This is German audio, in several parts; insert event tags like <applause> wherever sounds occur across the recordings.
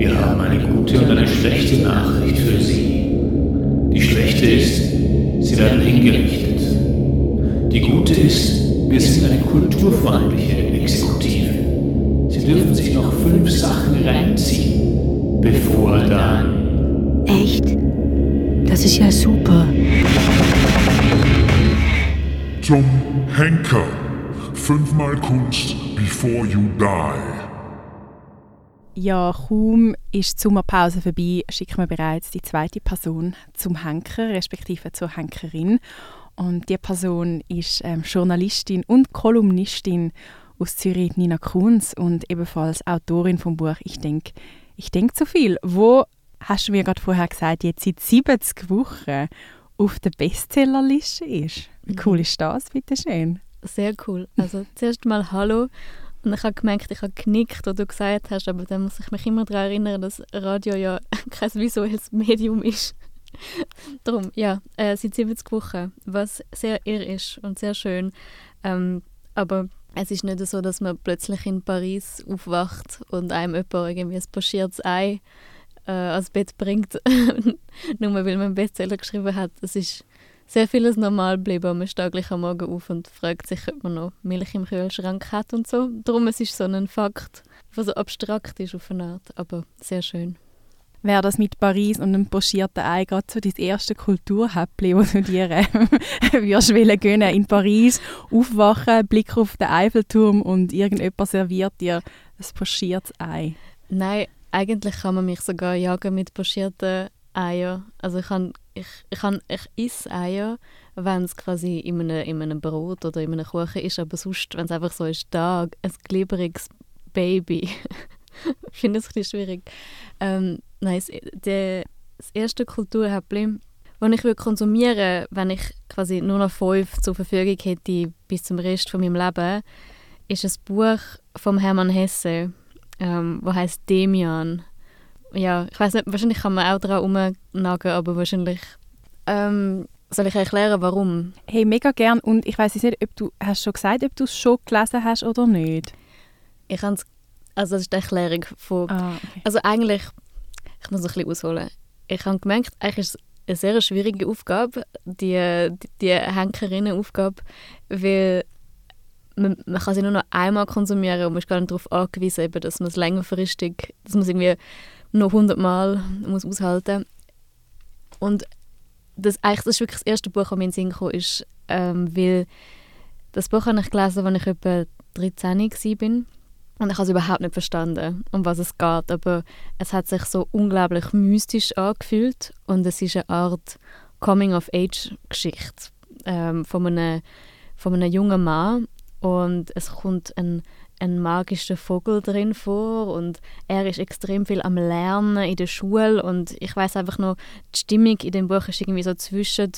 Wir haben eine gute und eine schlechte Nachricht für Sie. Die schlechte ist, Sie werden hingerichtet. Die gute ist, wir sind eine kulturfreundliche Exekutive. Sie dürfen sich noch fünf Sachen reinziehen, bevor dann. Echt? Das ist ja super. Zum Henker. Fünfmal Kunst before you die. Ja, kaum ist die Sommerpause vorbei, schicken wir bereits die zweite Person zum Henker, respektive zur Henkerin. Und die Person ist ähm, Journalistin und Kolumnistin aus Zürich, Nina Kunz, und ebenfalls Autorin vom Buch Ich denke ich denk zu viel, wo, hast du mir gerade vorher gesagt, jetzt seit 70 Wochen auf der Bestsellerliste ist. Wie cool mhm. ist das, bitte schön? Sehr cool. Also zuerst mal Hallo und ich habe gemerkt, ich habe genickt, was du gesagt hast, aber dann muss ich mich immer daran erinnern, dass Radio ja <laughs> kein visuelles Medium ist. <laughs> Darum, ja, äh, seit 70 Wochen, was sehr irr ist und sehr schön. Ähm, aber es ist nicht so, dass man plötzlich in Paris aufwacht und einem jemand irgendwie ein pochiertes Ei äh, ans Bett bringt, <laughs> nur weil man einen Bestseller geschrieben hat. Es ist sehr vieles normal geblieben. Man steht gleich am Morgen auf und fragt sich, ob man noch Milch im Kühlschrank hat und so. Darum es ist so ein Fakt, der so abstrakt ist auf eine Art, aber sehr schön. Wäre das mit Paris und einem pochierten Ei gerade so dein erste Kulturhäppchen, das du dir <laughs> äh, würdest wollen gönnen? In Paris aufwachen, Blick auf den Eiffelturm und irgendjemand serviert dir ein pochiertes Ei? Nein, eigentlich kann man mich sogar jagen mit pochierten Eier. Also ich kann, ich, ich, kann, ich esse Eier, wenn es quasi in einem, in einem Brot oder in einem Kuchen ist, aber sonst, wenn es einfach so ist, da ein glibberiges Baby. ich <laughs> finde es ein bisschen schwierig. Ähm, nein, das, der, das erste Kulturhäppchen, das ich konsumieren würde, wenn ich quasi nur noch fünf zur Verfügung hätte bis zum Rest von meinem Leben, ist ein Buch von Hermann Hesse, ähm, das heißt Demian ja, ich weiß nicht, wahrscheinlich kann man auch daran umnagen, aber wahrscheinlich ähm, soll ich erklären, warum? Hey, mega gern. Und ich weiß nicht, ob du hast schon gesagt, ob du es schon gelesen hast oder nicht. Ich habe also das ist die Erklärung von, ah, okay. also eigentlich, ich muss ein bisschen ausholen. Ich habe gemerkt, eigentlich ist es eine sehr schwierige Aufgabe, die, die, die Henkerinnenaufgabe, weil man, man, kann sie nur noch einmal konsumieren und man ist gar nicht darauf angewiesen, dass man es längerfristig, dass man es irgendwie noch hundertmal muss aushalten und das, eigentlich, das ist wirklich das erste Buch, das mir in den Sinn kam, ist, ähm, weil das Buch habe ich gelesen, als ich etwa 13 war. Und ich habe es überhaupt nicht verstanden, um was es geht. Aber es hat sich so unglaublich mystisch angefühlt. Und es ist eine Art Coming-of-Age-Geschichte ähm, von, einem, von einem jungen Mann. Und es kommt ein ein magischer Vogel drin vor und er ist extrem viel am Lernen in der Schule und ich weiß einfach noch, die Stimmung in dem Buch ist irgendwie so zwischen,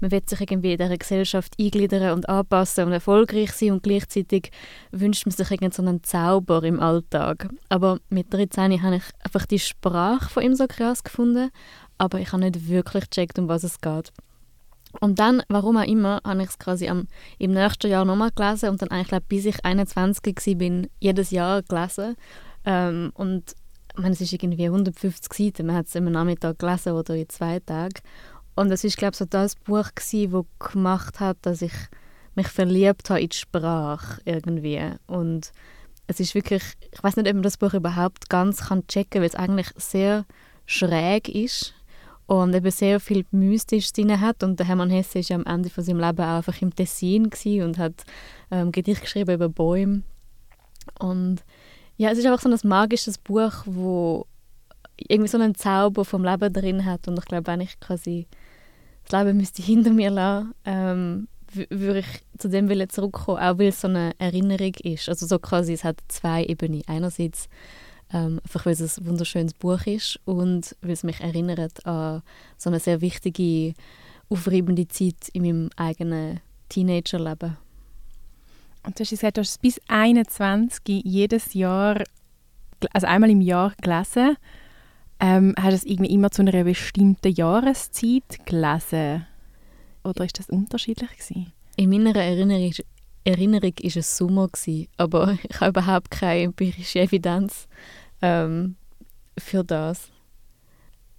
man will sich irgendwie in dieser Gesellschaft eingliedern und anpassen und erfolgreich sein und gleichzeitig wünscht man sich irgendwie so einen Zauber im Alltag. Aber mit 13 habe ich einfach die Sprache von ihm so krass gefunden, aber ich habe nicht wirklich gecheckt, um was es geht. Und dann, warum auch immer, habe ich es quasi am, im nächsten Jahr nochmal gelesen und dann eigentlich, glaub, bis ich 21 war, jedes Jahr gelesen. Ähm, und ich meine, es ist irgendwie 150 Seiten, man hat es im Nachmittag gelesen oder in zwei Tagen. Und es ist, glaube ich, so das Buch gewesen, das gemacht hat, dass ich mich verliebt habe in die Sprache irgendwie. Und es ist wirklich, ich weiß nicht, ob man das Buch überhaupt ganz kann checken kann, weil es eigentlich sehr schräg ist und eben sehr viel Mystisches drin hat. Und der Hermann Hesse war ja am Ende von seinem Leben auch einfach im Tessin und hat ähm, Gedicht geschrieben über Bäume. Und ja, es ist einfach so ein magisches Buch, wo irgendwie so einen Zauber vom Leben drin hat. Und ich glaube, wenn ich quasi das Leben müsste hinter mir lassen, ähm, würde ich zu dem zurückkommen, auch weil es so eine Erinnerung ist. Also so quasi, es hat zwei Ebenen. Einerseits ähm, einfach weil es ein wunderschönes Buch ist und weil es mich erinnert an so eine sehr wichtige, aufreibende Zeit in meinem eigenen Teenagerleben. Und du hast gesagt, du hast bis 21 jedes Jahr, also einmal im Jahr gelesen. Ähm, hast du es irgendwie immer zu einer bestimmten Jahreszeit gelesen? Oder ist das unterschiedlich gewesen? In meiner Erinnerung, Erinnerung ist es Sommer aber <laughs> ich habe überhaupt keine empirische Evidenz. Ähm, für das.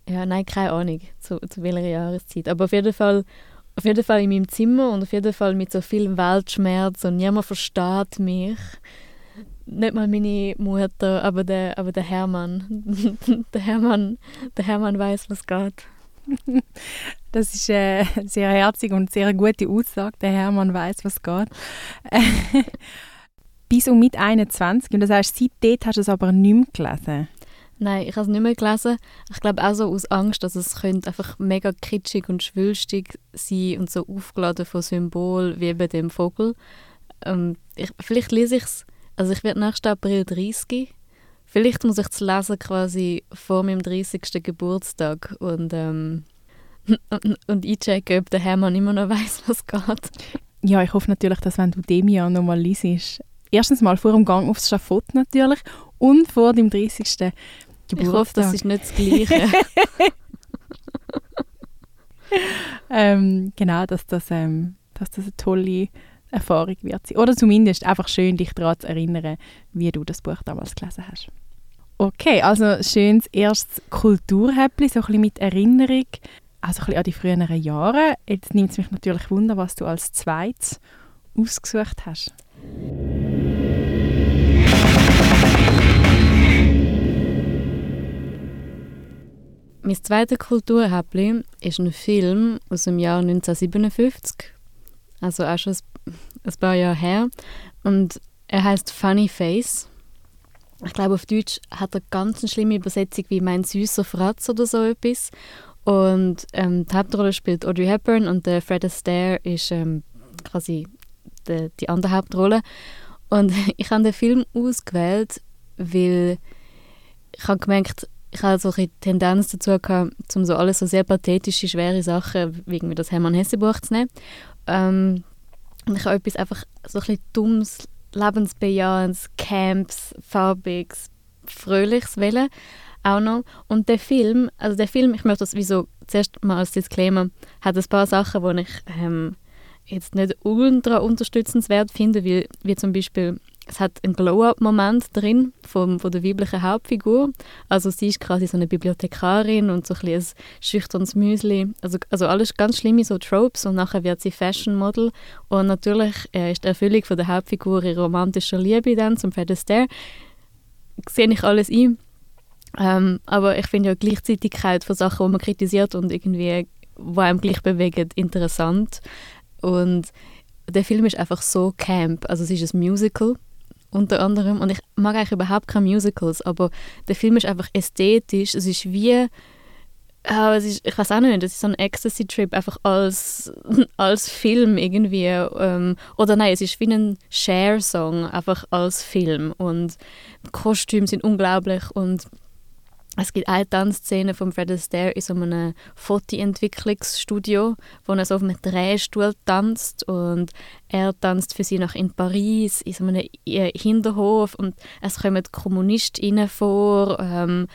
Ja, nein, keine Ahnung, zu, zu welcher Jahreszeit. Aber auf jeden Fall auf jeden Fall in meinem Zimmer und auf jeden Fall mit so viel Weltschmerz und niemand versteht mich. Nicht mal meine Mutter, aber der, aber der Hermann. <laughs> der Hermann, der Hermann weiß, was geht. <laughs> Das ist eine sehr herzige und sehr gute Aussage. Der Hermann weiß, was geht. <laughs> Bis um mit 21. Und das heißt, seitdem hast du es aber nicht mehr gelesen. Nein, ich habe es nicht mehr gelesen. Ich glaube auch so aus Angst, dass es könnte einfach mega kitschig und schwülstig sein und so aufgeladen von Symbol wie bei dem Vogel. Ähm, ich, vielleicht lese ich es, also ich werde nächsten April 30. Vielleicht muss ich es lesen quasi vor meinem 30. Geburtstag und, ähm, und, <laughs> und einchecken, ob der Hermann immer noch weiß, was geht. Ja, ich hoffe natürlich, dass wenn du dem Jahr nochmal liest, erstens mal vor dem Gang aufs Schafott natürlich und vor dem 30. Geburtstag. Ich hoffe, das ist nicht das Gleiche. <laughs> ähm, genau, dass das, ähm, dass das eine tolle Erfahrung wird sein. Oder zumindest einfach schön, dich daran zu erinnern, wie du das Buch damals gelesen hast. Okay, also schönes erstes Kulturhäppchen, so ein bisschen mit Erinnerung, also an die früheren Jahre. Jetzt nimmt es mich natürlich wunder, was du als zweites ausgesucht hast. Mein zweites Kulturhäppchen ist ein Film aus dem Jahr 1957, also auch schon ein paar Jahre her. Und er heißt Funny Face. Ich glaube, auf Deutsch hat er ganz eine schlimme Übersetzung wie «Mein süßer Fratz» oder so etwas. Und ähm, die Hauptrolle spielt Audrey Hepburn und der Fred Astaire ist ähm, quasi die, die andere Hauptrolle. Und <laughs> ich habe den Film ausgewählt, weil ich habe gemerkt, ich hatte so eine Tendenz dazu gehabt, um so alles so sehr pathetische, schwere Sachen, wie das Hermann Hesse Buch zu nehmen. Ähm, und ich habe etwas einfach so ein bisschen dummes, lebensbejahendes, Camps, farbiges, fröhliches wählen auch noch. Und der Film, also der Film, ich möchte das wieso zuerst mal als Disclaimer, hat ein paar Sachen, die ich ähm, jetzt nicht ultra unterstützenswert finde, wie, wie zum Beispiel es hat einen Glow-up-Moment drin von, von der weiblichen Hauptfigur. Also sie ist quasi so eine Bibliothekarin und so ein, ein schüchternes Müsli. Also, also alles ganz schlimme so Tropes und nachher wird sie Fashion-Model und natürlich äh, ist die Erfüllung von der Hauptfigur ihre romantische Liebe dann zum Fred Astaire. Sehe ich alles ein. Ähm, aber ich finde ja die Gleichzeitigkeit von Sachen, die man kritisiert und irgendwie, die einem gleich bewegen, interessant. Und der Film ist einfach so camp. Also es ist ein Musical unter anderem. Und ich mag eigentlich überhaupt keine Musicals, aber der Film ist einfach ästhetisch. Es ist wie, äh, es ist, ich weiß auch nicht, es ist so ein Ecstasy-Trip einfach als, <laughs> als Film irgendwie. Ähm, oder nein, es ist wie ein Share-Song einfach als Film. Und die Kostüme sind unglaublich und es gibt eine Tanzszene von Fred Astaire in so einem Fotoentwicklungsstudio, wo er so auf einem Drehstuhl tanzt und er tanzt für sie noch in Paris in so einem Hinterhof und es kommen Kommunistinnen vor, ähm,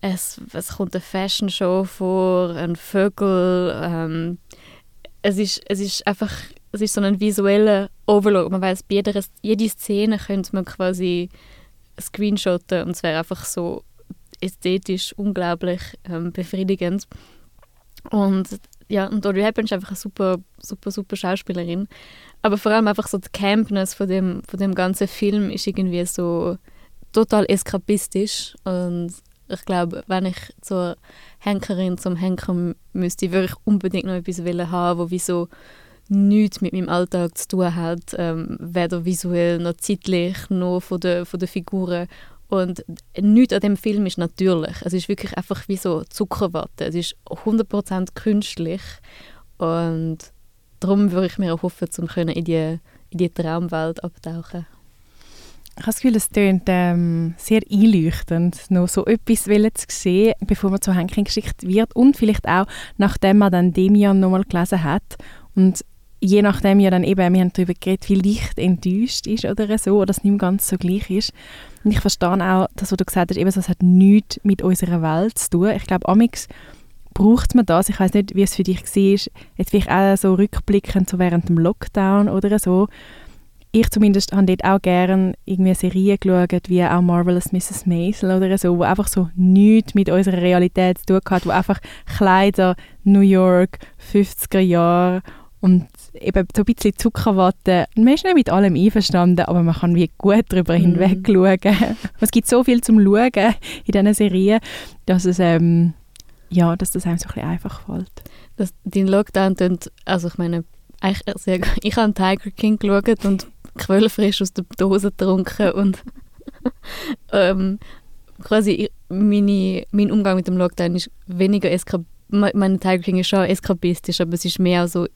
es, es kommt eine Fashion Show vor, ein Vögel, ähm, es, ist, es ist einfach es ist so ein visueller Overload. Man weiß, bei jeder, jede Szene könnte man quasi screenshotten und es wäre einfach so ästhetisch unglaublich ähm, befriedigend. Und ja, und Audrey Hepburn ist einfach eine super, super, super Schauspielerin. Aber vor allem einfach so die Campness von dem, von dem ganzen Film ist irgendwie so total eskapistisch. Und ich glaube, wenn ich zur Henkerin, zum Henker müsste, würde ich unbedingt noch etwas haben, wo wie so nichts mit meinem Alltag zu tun hat, ähm, weder visuell noch zeitlich, noch von den, von den Figuren. Und nichts an dem Film ist natürlich. Es ist wirklich einfach wie so Zuckerwatte. Es ist 100% künstlich. Und darum würde ich mir auch hoffen, um in die, in die Traumwelt abtauchen ich habe das Gefühl, es klingt ähm, sehr einleuchtend, noch so etwas zu sehen, bevor man zur Henking geschickt wird und vielleicht auch, nachdem man dann Demian nochmal gelesen hat und je nachdem ja dann eben, wir haben darüber geredet, wie leicht enttäuscht ist oder so, oder es nicht ganz so gleich ist. Und ich verstehe auch, das, was du gesagt hast, eben, das hat nichts mit unserer Welt zu tun. Ich glaube, amix braucht man das. Ich weiß nicht, wie es für dich war, jetzt vielleicht auch so rückblickend so während dem Lockdown oder so. ich zumindest habe dort auch gerne irgendwie Serien geschaut, wie auch Marvelous Mrs. Maisel oder so, wo einfach so nichts mit unserer Realität zu tun hat, wo einfach Kleider, New York, 50er Jahre und eben so ein bisschen Zuckerwatte. Man ist nicht mit allem einverstanden, aber man kann wie gut darüber mhm. hinweg schauen. <laughs> es gibt so viel zum Schauen in diesen Serien, dass es ähm, ja, dass das einem so ein bisschen einfach fällt. Das, dein Lockdown tönt, also ich meine, ich, sehr, ich habe Tiger King geschaut und Quellfrisch aus der Dose getrunken und <laughs> ähm, quasi meine, mein Umgang mit dem Lockdown ist weniger eskap meine Tiger King ist schon eskapistisch, aber es ist mehr so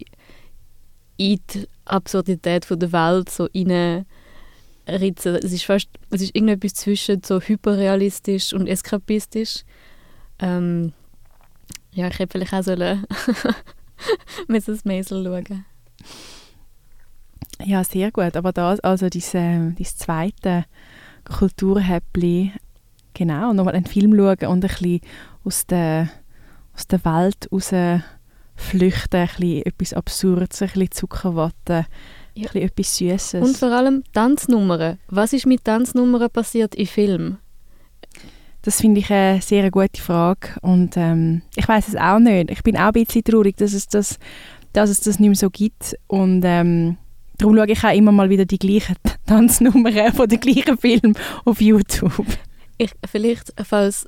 in die Absurdität der Welt so reinritzen. Es ist fast, es ist irgendetwas zwischen so hyperrealistisch und eskapistisch. Ähm, ja, ich hätte vielleicht auch sollen <laughs> Mrs. Maisel schauen. Ja, sehr gut. Aber das, also diese, dieses zweite Kulturhäppli, genau, nochmal einen Film schauen und ein bisschen aus der, aus der Welt raus flüchten, ein bisschen etwas Absurdes, ein bisschen Zuckerwatte, ja. ein bisschen etwas Süßes. Und vor allem Tanznummern. Was ist mit Tanznummern passiert im Film? Das finde ich eine sehr gute Frage und ähm, ich weiß es auch nicht. Ich bin auch ein bisschen traurig, dass es das, dass es das nicht mehr so gibt und ähm, darum schaue ich auch immer mal wieder die gleichen <laughs> Tanznummern von den gleichen Filmen auf YouTube. Ich, vielleicht, falls,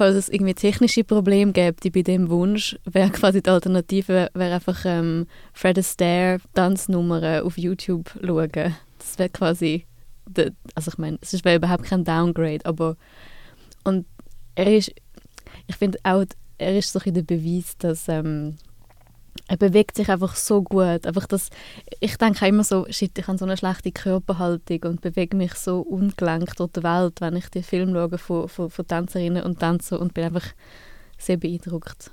falls es irgendwie technische Probleme gibt bei dem Wunsch, wäre quasi die Alternative wäre einfach ähm, Fred Astaire Tanznummern auf YouTube schauen. Das wäre quasi, de, also ich meine, es wäre überhaupt kein Downgrade, aber und er ist, ich finde auch, er ist so ein der Beweis, dass ähm, er bewegt sich einfach so gut. Einfach das, ich denke immer so, shit, ich habe so eine schlechte Körperhaltung und bewege mich so ungelenkt durch die Welt, wenn ich die Film schaue von, von, von Tänzerinnen und Tänzern und bin einfach sehr beeindruckt.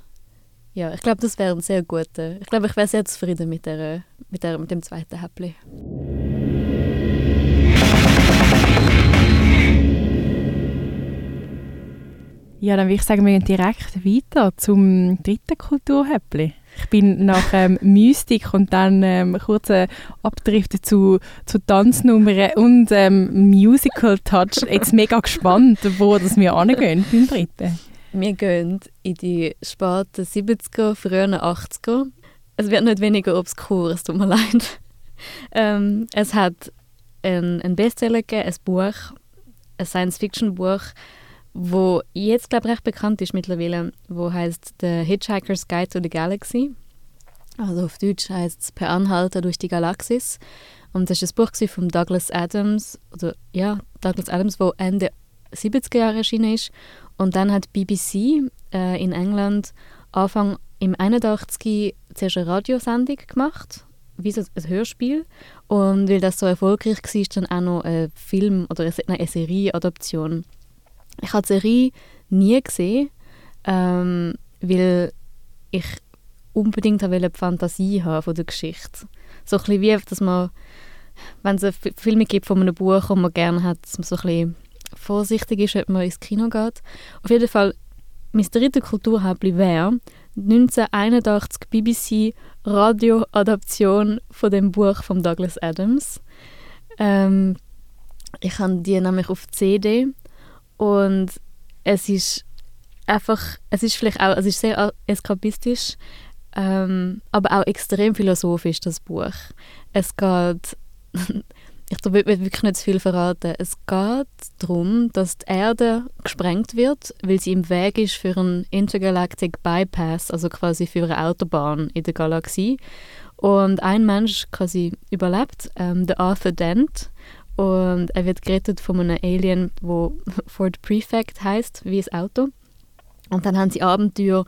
Ja, ich glaube, das wäre ein sehr guter. Ich glaube, ich wäre sehr zufrieden mit, der, mit, der, mit dem zweiten Häppli. Ja, dann würde ich sagen, wir gehen direkt weiter zum dritten Kulturhäppli. Ich bin nach ähm, Mystik und dann ähm, kurzen Abdrift zu, zu Tanznummern und ähm, Musical Touch. Jetzt mega gespannt, wo das wir angehen beim dritten. Wir gehen in die späten 70er, frühen 80er. Es wird nicht weniger obskur, es tut mir leid. <laughs> Ähm, es hat einen Bestseller gegeben, ein Buch, ein Science-Fiction-Buch, wo jetzt glaube ich recht bekannt ist mittlerweile, wo heißt The Hitchhiker's Guide to the Galaxy. Also auf Deutsch heißt es Per Anhalter durch die Galaxis. Und das ist ein Buch von Douglas Adams, oder ja, Douglas Adams, wo Ende 70er Jahre erschienen ist. Und dann hat BBC äh, in England Anfang im 81 zuerst eine Radiosendung gemacht, wie so ein Hörspiel. Und weil das so erfolgreich war, dann auch noch ein Film oder eine, eine Serie-Adaption ich habe die Serie nie gesehen, ähm, weil ich unbedingt eine Fantasie haben von der Geschichte. So ein bisschen wie, dass man, wenn es Filme gibt von einem Buch, und man gerne hat, dass man so ein bisschen vorsichtig ist, ob man ins Kino geht. Auf jeden Fall, mein dritter Kulturhäppli wäre 1981 BBC Radioadaption von dem Buch von Douglas Adams. Ähm, ich habe die nämlich auf CD und es ist einfach, es ist vielleicht auch, es ist sehr eskapistisch, ähm, aber auch extrem philosophisch, das Buch. Es geht, <laughs> ich will wirklich nicht zu viel verraten, es geht darum, dass die Erde gesprengt wird, weil sie im Weg ist für einen Intergalactic Bypass, also quasi für eine Autobahn in der Galaxie. Und ein Mensch quasi überlebt, ähm, der Arthur Dent, und er wird gerettet von einem Alien, wo <laughs> Ford Prefect heißt, wie das Auto. Und dann haben sie Abenteuer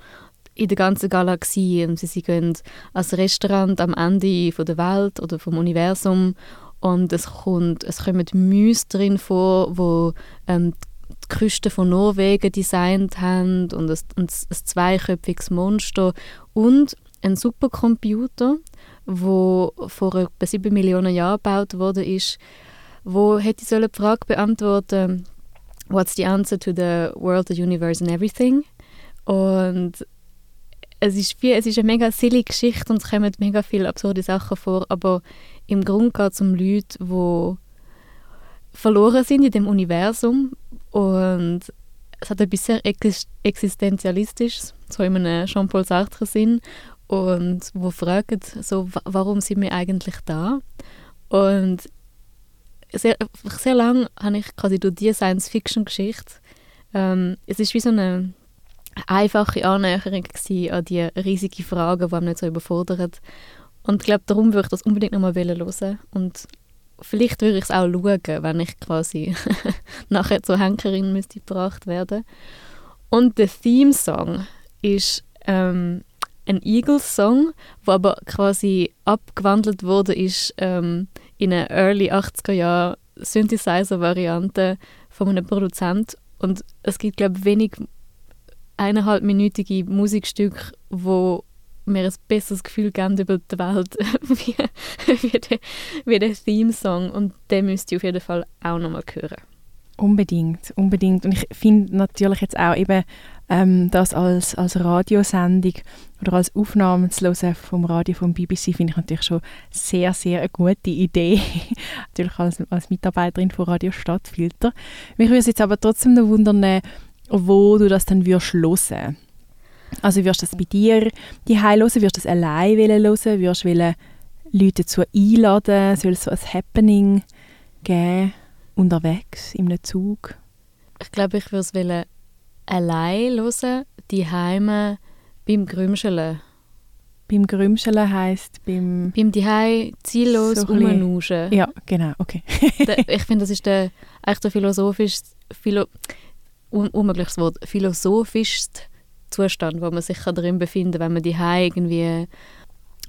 in der ganzen Galaxie. Und sie, sie gehen als Restaurant am Ende von der Welt oder vom Universum. Und es kommt es kommen Mäuse drin vor, wo ähm, die Küste von Norwegen designt haben. Und ein, ein, ein zweiköpfiges Monster und ein Supercomputer, wo vor etwa sieben Millionen Jahren gebaut wurde, ist, wo hätte ich die Frage beantworten What's the answer to the world, the universe and everything? Und es ist, wie, es ist eine mega silly Geschichte und es kommen mega viele absurde Sachen vor, aber im Grunde geht es um Leute, die verloren sind in dem Universum und es hat etwas sehr Existenzialistisches, so in einem Jean-Paul Sartre-Sinn und wo fragen, so, warum sind wir eigentlich da? Und sehr, sehr lange habe ich quasi durch diese Science-Fiction-Geschichte, ähm, es ist wie so eine einfache Annäherung an die riesigen Fragen, die einem nicht so überfordert. Und ich glaube, darum würde ich das unbedingt nochmal hören und vielleicht würde ich es auch schauen, wenn ich quasi <laughs> nachher zur Henkerin müsste gebracht werden. Und der Theme-Song ist ähm, ein Eagles-Song, der aber quasi abgewandelt wurde ist ähm, in eine Early 80er Jahre Synthesizer-Variante von einem Produzent und es gibt glaube ich wenig eineinhalbminütige Musikstücke, wo mir ein besseres Gefühl geben über die Welt <laughs> wie, wie, der, wie der Theme-Song und den müsst ihr auf jeden Fall auch nochmal hören. Unbedingt, unbedingt. Und ich finde natürlich jetzt auch eben ähm, das als, als Radiosendung oder als Aufnahme zu hören vom Radio vom BBC finde ich natürlich schon sehr, sehr eine gute Idee. <laughs> natürlich als, als Mitarbeiterin von Radio Stadtfilter. Mich würde es jetzt aber trotzdem noch wundern, wo du das dann würdest hören. Also wirst du das bei dir die hören, wirst du das allein hören, wirst du Leute dazu einladen, soll es so ein Happening geben, unterwegs, in einem Zug? Ich glaube, ich würde es allein hören, die Heime beim Grümscheln. Beim Grümscheln heisst beim... Beim Dihei ziellos so rumnuschen. Ja, genau, okay. ich finde, das ist der, eigentlich der philosophischste, philo, un unmögliches Wort, philosophischste Zustand, wo man sich darin befinden kann, wenn man die irgendwie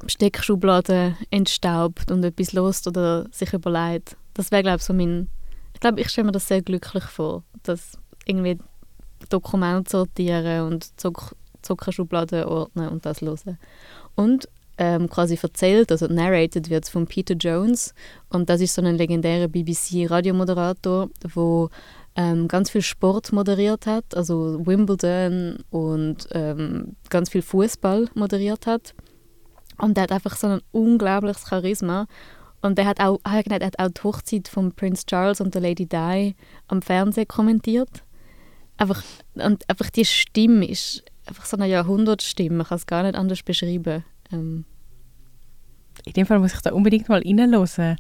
Steckschublade entstaubt und etwas lost oder sich überlegt. Das wäre, glaube ich, so mein... Ich glaube, ich stelle mir das sehr glücklich vor, dass irgendwie Dokumente sortieren und Zuck Zuckerschubladen ordnen und das hören. Und ähm, quasi erzählt, also narrated wird von Peter Jones und das ist so ein legendärer BBC-Radiomoderator, der ähm, ganz viel Sport moderiert hat, also Wimbledon und ähm, ganz viel Fußball moderiert hat. Und der hat einfach so ein unglaubliches Charisma. Und er hat auch, er hat auch die Hochzeit von Prince Charles und der Lady Di am Fernsehen kommentiert. Einfach, und einfach die Stimme ist einfach so eine Jahrhundertstimme. Man kann es gar nicht anders beschreiben. Ähm. In dem Fall muss ich da unbedingt mal reinhören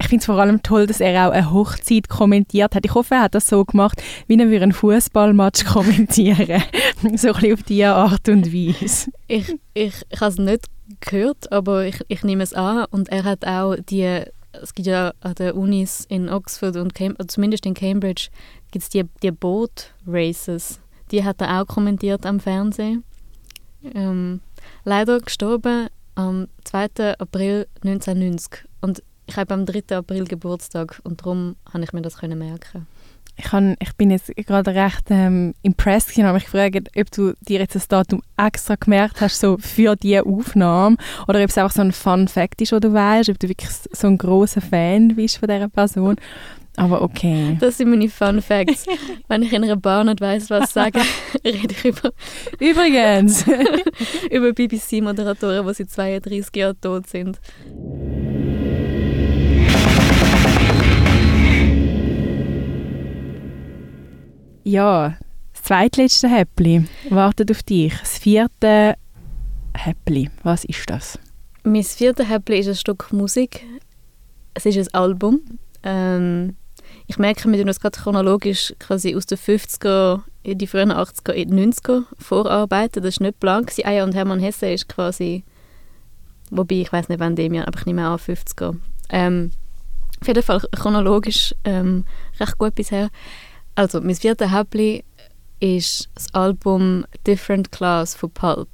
ich finde es vor allem toll, dass er auch eine Hochzeit kommentiert hat. Ich hoffe, er hat das so gemacht, wie er einen Fußballmatch kommentieren <laughs> So ein bisschen auf diese Art und Weise. Ich, ich, ich habe es nicht gehört, aber ich, ich nehme es an. Und er hat auch die, es gibt ja an den Unis in Oxford und Cam also zumindest in Cambridge, gibt es die, die Boat-Races. Die hat er auch kommentiert am Fernsehen. Ähm, leider gestorben am 2. April 1990. Und ich habe am 3. April Geburtstag und darum habe ich mir das merken. Ich, kann, ich bin jetzt gerade recht ähm, impressed und habe mich gefragt, ob du dir jetzt das Datum extra gemerkt hast, so für diese Aufnahme, oder ob es einfach so ein Fun Fact ist, wo du weißt, ob du wirklich so ein großer Fan bist von dieser Person. Aber okay. Das sind meine Fun Facts. <laughs> Wenn ich in einer Bar nicht weiss, was sagen, <laughs> rede ich über. Übrigens! <laughs> über BBC-Moderatoren, die seit 32 Jahren tot sind. Ja, das zweitletzte Häppli wartet auf dich. Das vierte Häppli, was ist das? Mein viertes Häppli ist ein Stück Musik. Es ist ein Album. Ähm, ich merke, wir tun das gerade chronologisch quasi aus den 50er in die frühen 80er, in die 90er vorarbeiten. Das war nicht geplant. Aya und Hermann Hesse ist quasi, wobei ich weiß nicht wann dem Jahr, aber ich nehme an 50er. Ähm, auf jeden Fall chronologisch ähm, recht gut bisher. Also, mein vierter Häppli ist das Album Different Class von Pulp.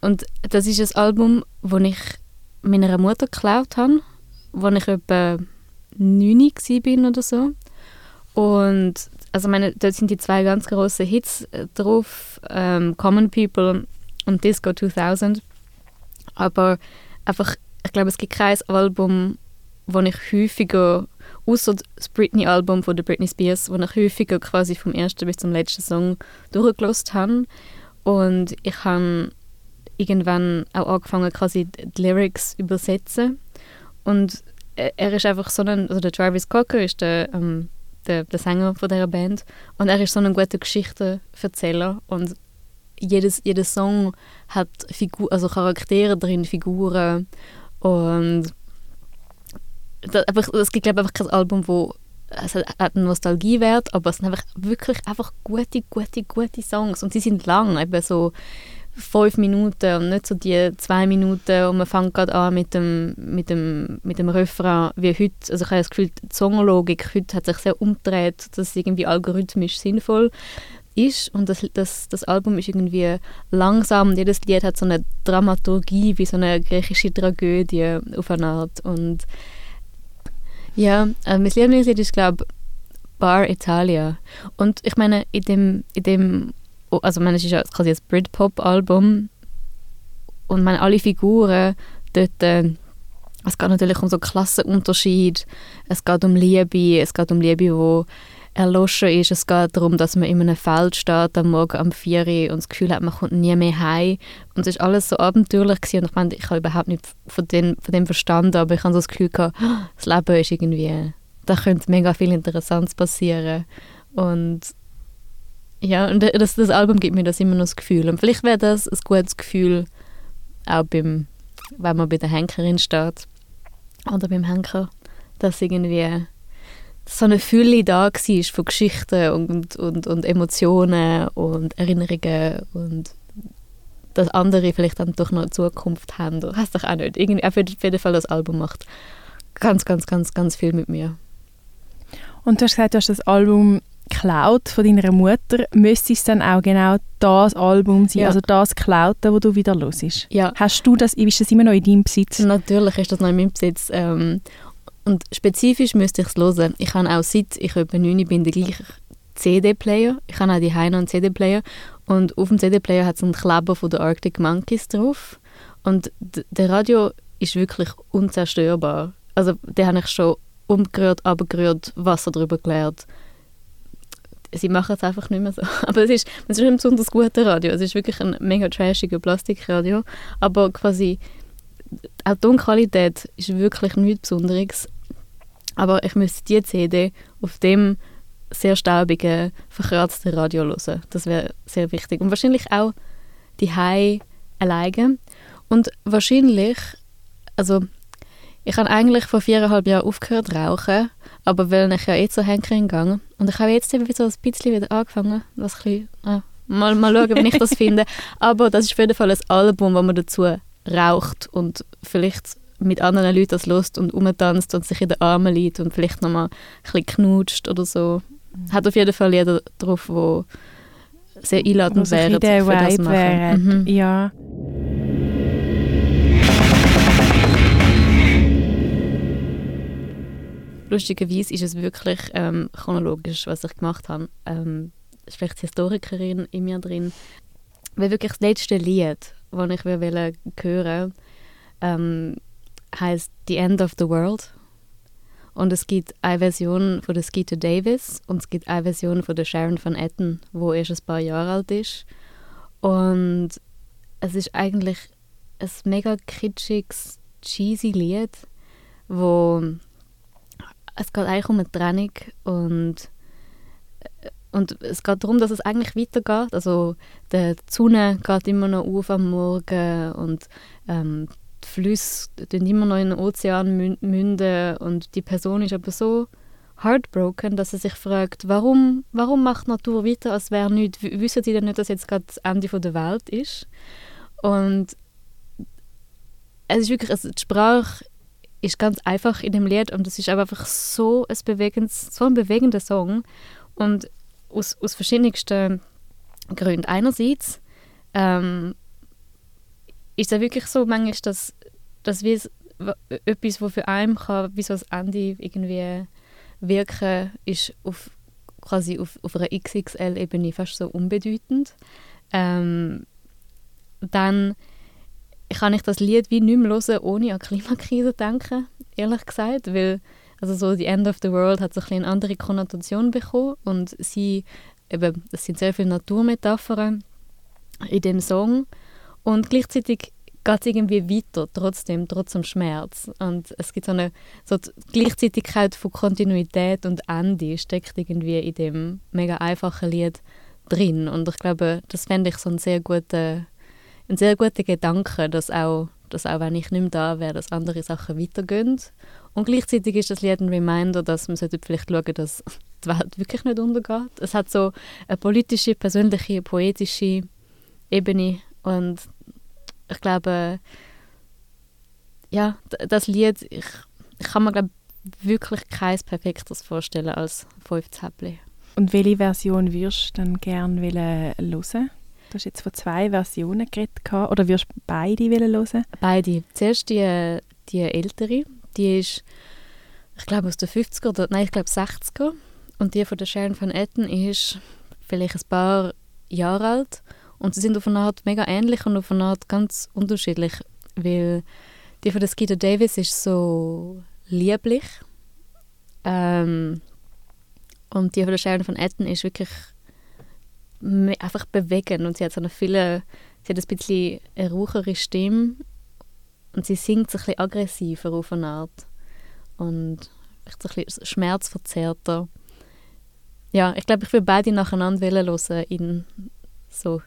Und das ist ein Album, das ich meiner Mutter geklaut habe, als ich etwa 9 war oder so. Und also meine, dort sind die zwei ganz großen Hits drauf, ähm, Common People und Disco 2000. Aber einfach, ich glaube, es gibt kein Album, das ich häufiger außer das Britney-Album von der Britney Spears, wo ich häufiger quasi vom ersten bis zum letzten Song durchgelost habe. Und ich habe irgendwann auch angefangen, quasi die Lyrics zu übersetzen. und er ist einfach so ein, also der Travis Cocker ist der, ähm, der, der Sänger von dieser Band und er ist so ein guter Geschichtenerzähler und jedes, jeder Song hat Figur, also Charaktere drin, Figuren und das, einfach, es gibt glaube einfach kein Album, wo es hat einen Nostalgiewert, aber es sind einfach wirklich einfach gute, gute, gute Songs und sie sind lang, eben so fünf Minuten und nicht so die zwei Minuten und man fängt gerade an mit dem, mit dem, mit dem Refrain wie heute. Also ich habe das Gefühl, die Songlogik heute hat sich sehr umgedreht, dass es irgendwie algorithmisch sinnvoll ist und das, das, das Album ist irgendwie langsam und jedes Lied hat so eine Dramaturgie wie so eine griechische Tragödie auf eine Art und ja, äh, mein Lieblingslied ist glaube ich Bar Italia. Und ich meine in dem, in dem also meine, es ist ja quasi ein Britpop-Album. Und meine, alle Figuren dort, äh, es geht natürlich um so Klassenunterschied, es geht um Liebe, es geht um Liebe, wo erloschen ist, es geht darum, dass man in einem Feld steht am Morgen um 4 Uhr und das Gefühl hat, man kommt nie mehr heim und es ist alles so abenteuerlich gewesen. und ich meine, ich habe überhaupt nicht von dem, von dem verstanden, aber ich habe so das Gefühl gehabt, das Leben ist irgendwie, da könnte mega viel Interessantes passieren und ja, und das, das Album gibt mir das immer noch das Gefühl. Und vielleicht wäre das ein gutes Gefühl, auch beim, wenn man bei der Henkerin steht oder beim Henker, dass irgendwie so eine Fülle da war von Geschichten und, und, und Emotionen und Erinnerungen und dass andere vielleicht dann doch noch eine Zukunft haben. Du hast doch auch nicht. Irgendwie, auf jeden Fall das Album macht ganz, ganz, ganz, ganz viel mit mir. Und du hast gesagt, du hast das Album geklaut von deiner Mutter, müsste es dann auch genau das Album sein, ja. also das Geklaute, wo du wieder los ist. Ja. Hast du das, ist das immer noch in deinem Besitz? Natürlich ist das noch in meinem Besitz. Ähm, und spezifisch müsste ich es hören. Ich habe auch seit ich etwa 9 bin den gleichen CD-Player. Ich habe auch die Heine einen CD-Player. Und auf dem CD-Player hat es einen Kleber von den Arctic Monkeys drauf. Und der Radio ist wirklich unzerstörbar. Also den habe ich schon umgerührt, abgerührt, Wasser drüber geleert sie machen es einfach nicht mehr so. <laughs> Aber es ist, es ist ein besonders guter Radio. Es ist wirklich ein mega trashiger Plastikradio. Aber quasi auch die Tonqualität ist wirklich nichts Besonderes. Aber ich müsste die CD auf dem sehr staubigen, verkratzten Radio hören. Das wäre sehr wichtig. Und wahrscheinlich auch die Hai alleine. Und wahrscheinlich, also ich habe eigentlich vor viereinhalb Jahren aufgehört zu rauchen aber weil ich ja jetzt so Henkerin gegangen und ich habe jetzt eben so ein bisschen wieder angefangen, was ein bisschen, ah, mal, mal schauen, wie ich das finde. <laughs> Aber das ist auf jeden Fall ein Album, wo man dazu raucht und vielleicht mit anderen Leuten das lust und umtanzt und sich in den Armen liegt und vielleicht nochmal ein bisschen knutscht oder so. Hat auf jeden Fall jeder drauf, wo sehr einladend wäre für das machen. Mhm. Ja. lustigerweise ist es wirklich ähm, chronologisch, was ich gemacht habe. Ähm, ist vielleicht Historikerin in mir drin. Weil wirklich das letzte Lied, das ich will hören ähm, heißt The End of the World. Und es gibt eine Version von der Skeeter Davis und es gibt eine Version von der Sharon van Etten, wo erst ein paar Jahre alt ist. Und es ist eigentlich ein mega kitschiges, cheesy Lied, wo es geht eigentlich um eine Trennung und, und es geht darum, dass es eigentlich weitergeht. Also die Sonne geht immer noch auf am Morgen und ähm, die Flüsse immer noch in den Ozean münden und die Person ist aber so heartbroken, dass er sich fragt, warum, warum macht Natur weiter, als wäre nichts? Wissen sie denn nicht, dass jetzt gerade das Ende der Welt ist? Und es ist wirklich, also die Sprache ist ganz einfach in dem Lied und es ist einfach so ein, bewegendes, so ein bewegender Song und aus, aus verschiedensten Gründen. Einerseits ähm, ist es wirklich so manchmal, dass, dass wie es, etwas, was für einen kann, wie so das Ende irgendwie wirken, ist auf, quasi auf, auf einer XXL-Ebene fast so unbedeutend. Ähm, dann kann ich das Lied wie nicht mehr hören, ohne an Klimakrise denken, ehrlich gesagt, weil also so «The End of the World» hat so ein eine andere Konnotation bekommen und sie, eben, es sind sehr viele Naturmetaphern in dem Song und gleichzeitig geht es irgendwie weiter, trotzdem, trotz dem Schmerz. Und es gibt so eine so Gleichzeitigkeit von Kontinuität und Ende steckt irgendwie in dem mega einfachen Lied drin. Und ich glaube, das fände ich so ein sehr guter, ein sehr guter Gedanke, dass auch, dass auch wenn ich nicht mehr da wäre, dass andere Sachen weitergehen. Und gleichzeitig ist das Lied ein Reminder, dass man vielleicht schauen dass die Welt wirklich nicht untergeht. Es hat so eine politische, persönliche, poetische Ebene und ich glaube, ja, das Lied, ich, ich kann mir glaube wirklich kein perfektes vorstellen als «Fünf Zäppli». Und welche Version würdest du dann gerne hören? Du hast jetzt von zwei Versionen geredet, oder würdest du beide hören? Beide. Zuerst die, die ältere, die ist, ich glaube aus den 50er oder nein, ich glaube 60er. Und die von der Sharon van Etten ist vielleicht ein paar Jahre alt. Und sie sind auf eine Art mega ähnlich und auf eine Art ganz unterschiedlich, weil die von Skeeter Davis ist so lieblich ähm, und die von der Sharon van Etten ist wirklich einfach bewegend und sie hat so eine viele, sie hat ein bisschen eine rauchere Stimme und sie singt so ein aggressiver auf eine Art und vielleicht ein bisschen schmerzverzerrter. Ja, ich glaube, ich will beide nacheinander hören in so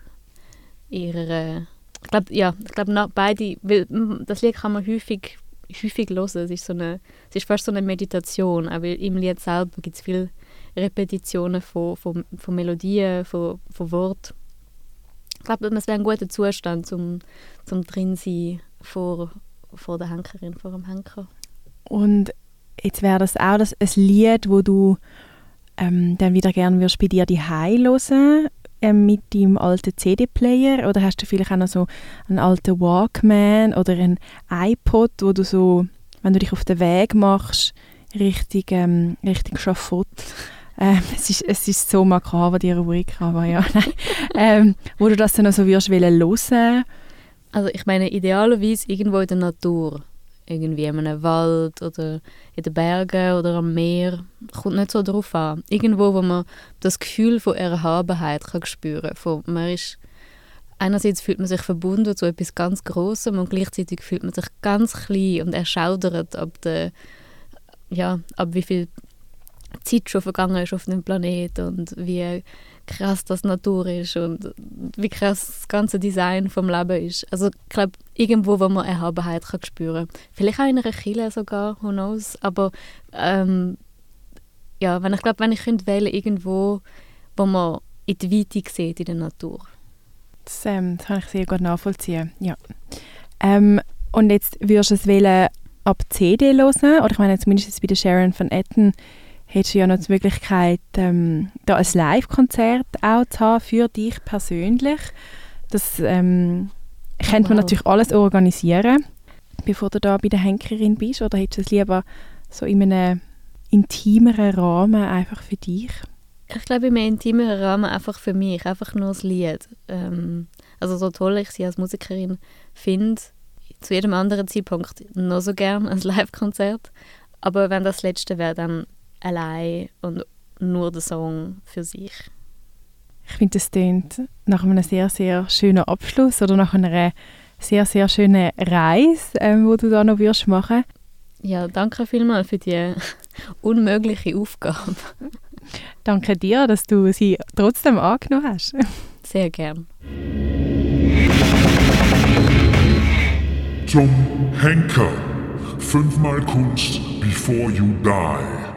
ihrer ich glaube ja ich glaube beide weil das Lied kann man häufig häufig hören. Es ist so eine es ist fast so eine Meditation aber im Lied selber gibt es viele Repetitionen von, von, von Melodien von, von Worten ich glaube es wäre ein guter Zustand zum zum drin sein vor vor der Henkerin vor dem Henker. Und jetzt wäre das auch das, ein Lied wo du ähm, dann wieder gerne bei dir die hören ähm, mit deinem alten CD-Player oder hast du vielleicht auch noch so einen alten Walkman oder einen iPod, wo du so, wenn du dich auf den Weg machst, richtig, ähm, richtig Schafott, <laughs> ähm, es, ist, es ist so makaber, die Rubrik, aber ja, <laughs> ähm, wo du das dann noch so wirst hören? Also ich meine, idealerweise irgendwo in der Natur irgendwie in einem Wald oder in den Bergen oder am Meer. Kommt nicht so darauf an. Irgendwo, wo man das Gefühl von Erhabenheit kann spüren kann. Man ist, einerseits fühlt man sich verbunden zu etwas ganz Großem und gleichzeitig fühlt man sich ganz klein und erschaudert ab, der, ja, ab wie viel Zeit schon vergangen ist auf dem Planeten und wie krass das Natur ist und wie krass das ganze Design vom Leben ist. Also ich glaube, irgendwo, wo man Erhabenheit kann spüren kann. Vielleicht auch in einer Kille sogar, who knows. Aber ähm, ja, wenn ich glaube, wenn ich könnte wählen irgendwo, wo man in die Weite sieht in der Natur. Das, ähm, das kann ich sehr gut nachvollziehen, ja. Ähm, und jetzt würdest du es wählen ab CD hören, oder ich meine zumindest bei der Sharon von Etten hättest du ja noch die Möglichkeit, ähm, da ein Live-Konzert auch zu haben für dich persönlich. Das ähm, könnte man natürlich alles organisieren, bevor du da bei der Henkerin bist, oder hättest du es lieber so in einem intimeren Rahmen einfach für dich? Ich glaube, in einem intimeren Rahmen einfach für mich, einfach nur das Lied. Ähm, also so toll ich sie als Musikerin finde, zu jedem anderen Zeitpunkt noch so gern ein Live-Konzert. Aber wenn das letzte wäre, dann allein und nur der Song für sich. Ich finde, das klingt nach einem sehr, sehr schönen Abschluss oder nach einer sehr, sehr schönen Reise, ähm, wo du da noch wirst machen Ja, danke vielmals für die <laughs> unmögliche Aufgabe. danke dir, dass du sie trotzdem angenommen hast. Sehr gern. Tom Henker. Fünfmal Kunst before you die.